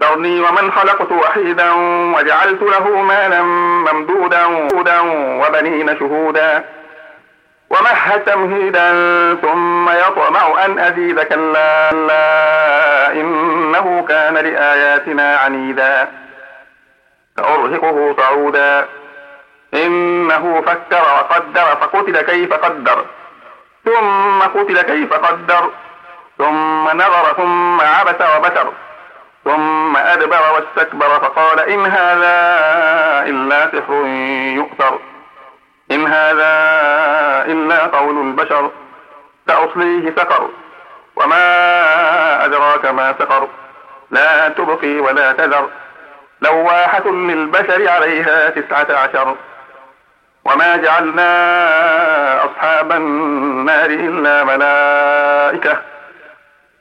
ذرني ومن خلقت وحيدا وجعلت له مالا ممدودا وبنين شهودا ومهد تمهيدا ثم يطمع أن أزيد كلا لا إنه كان لآياتنا عنيدا سأرهقه صعودا إنه فكر وقدر فقتل كيف قدر ثم قتل كيف قدر ثم نظر ثم عبس وبشر أدبر واستكبر فقال إن هذا إلا سحر يؤثر. إن هذا إلا قول البشر. سأصليه سقر. وما أدراك ما سقر. لا تبقي ولا تذر. لواحة للبشر عليها تسعة عشر. وما جعلنا أصحاب النار إلا ملائكة.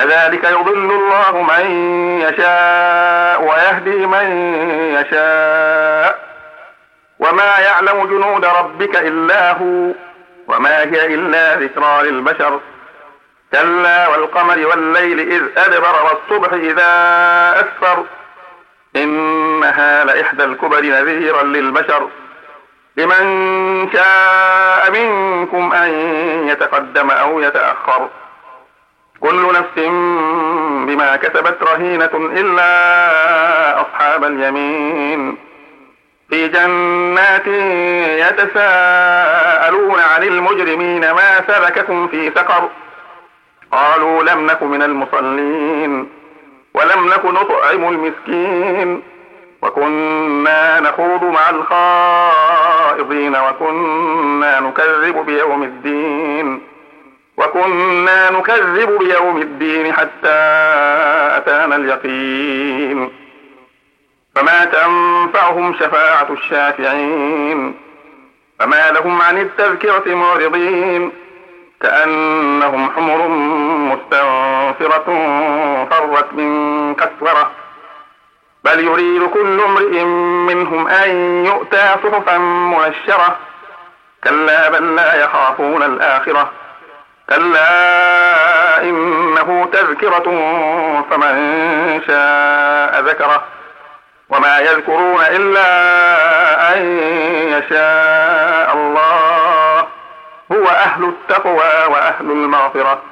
كذلك يضل الله من يشاء ويهدي من يشاء. وما يعلم جنود ربك إلا هو وما هي إلا ذكرى للبشر. كلا والقمر والليل إذ أدبر والصبح إذا أسفر. إنها لإحدى الكبر نذيرا للبشر. لمن شاء منكم أن يتقدم أو يتأخر. كل نفس بما كسبت رهينة إلا أصحاب اليمين. في جنات يتساءلون عن المجرمين ما سلككم في سقر. قالوا لم نك من المصلين ولم نك نطعم المسكين. وكنا نخوض مع الخائضين وكنا نكذب بيوم الدين. وكنا نكذب بيوم الدين حتى أتانا اليقين. فما تنفعهم شفاعة الشافعين. فما لهم عن التذكرة معرضين. كأنهم حمر مستنفرة فرت من كسورة بل يريد كل امرئ منهم أن يؤتى صحفا منشرة كلا بل لا يخافون الآخرة. كلا إنه تذكرة فمن شاء ذكره وما يذكرون إلا أن يشاء الله. هو أهل التقوى وأهل المغفرة.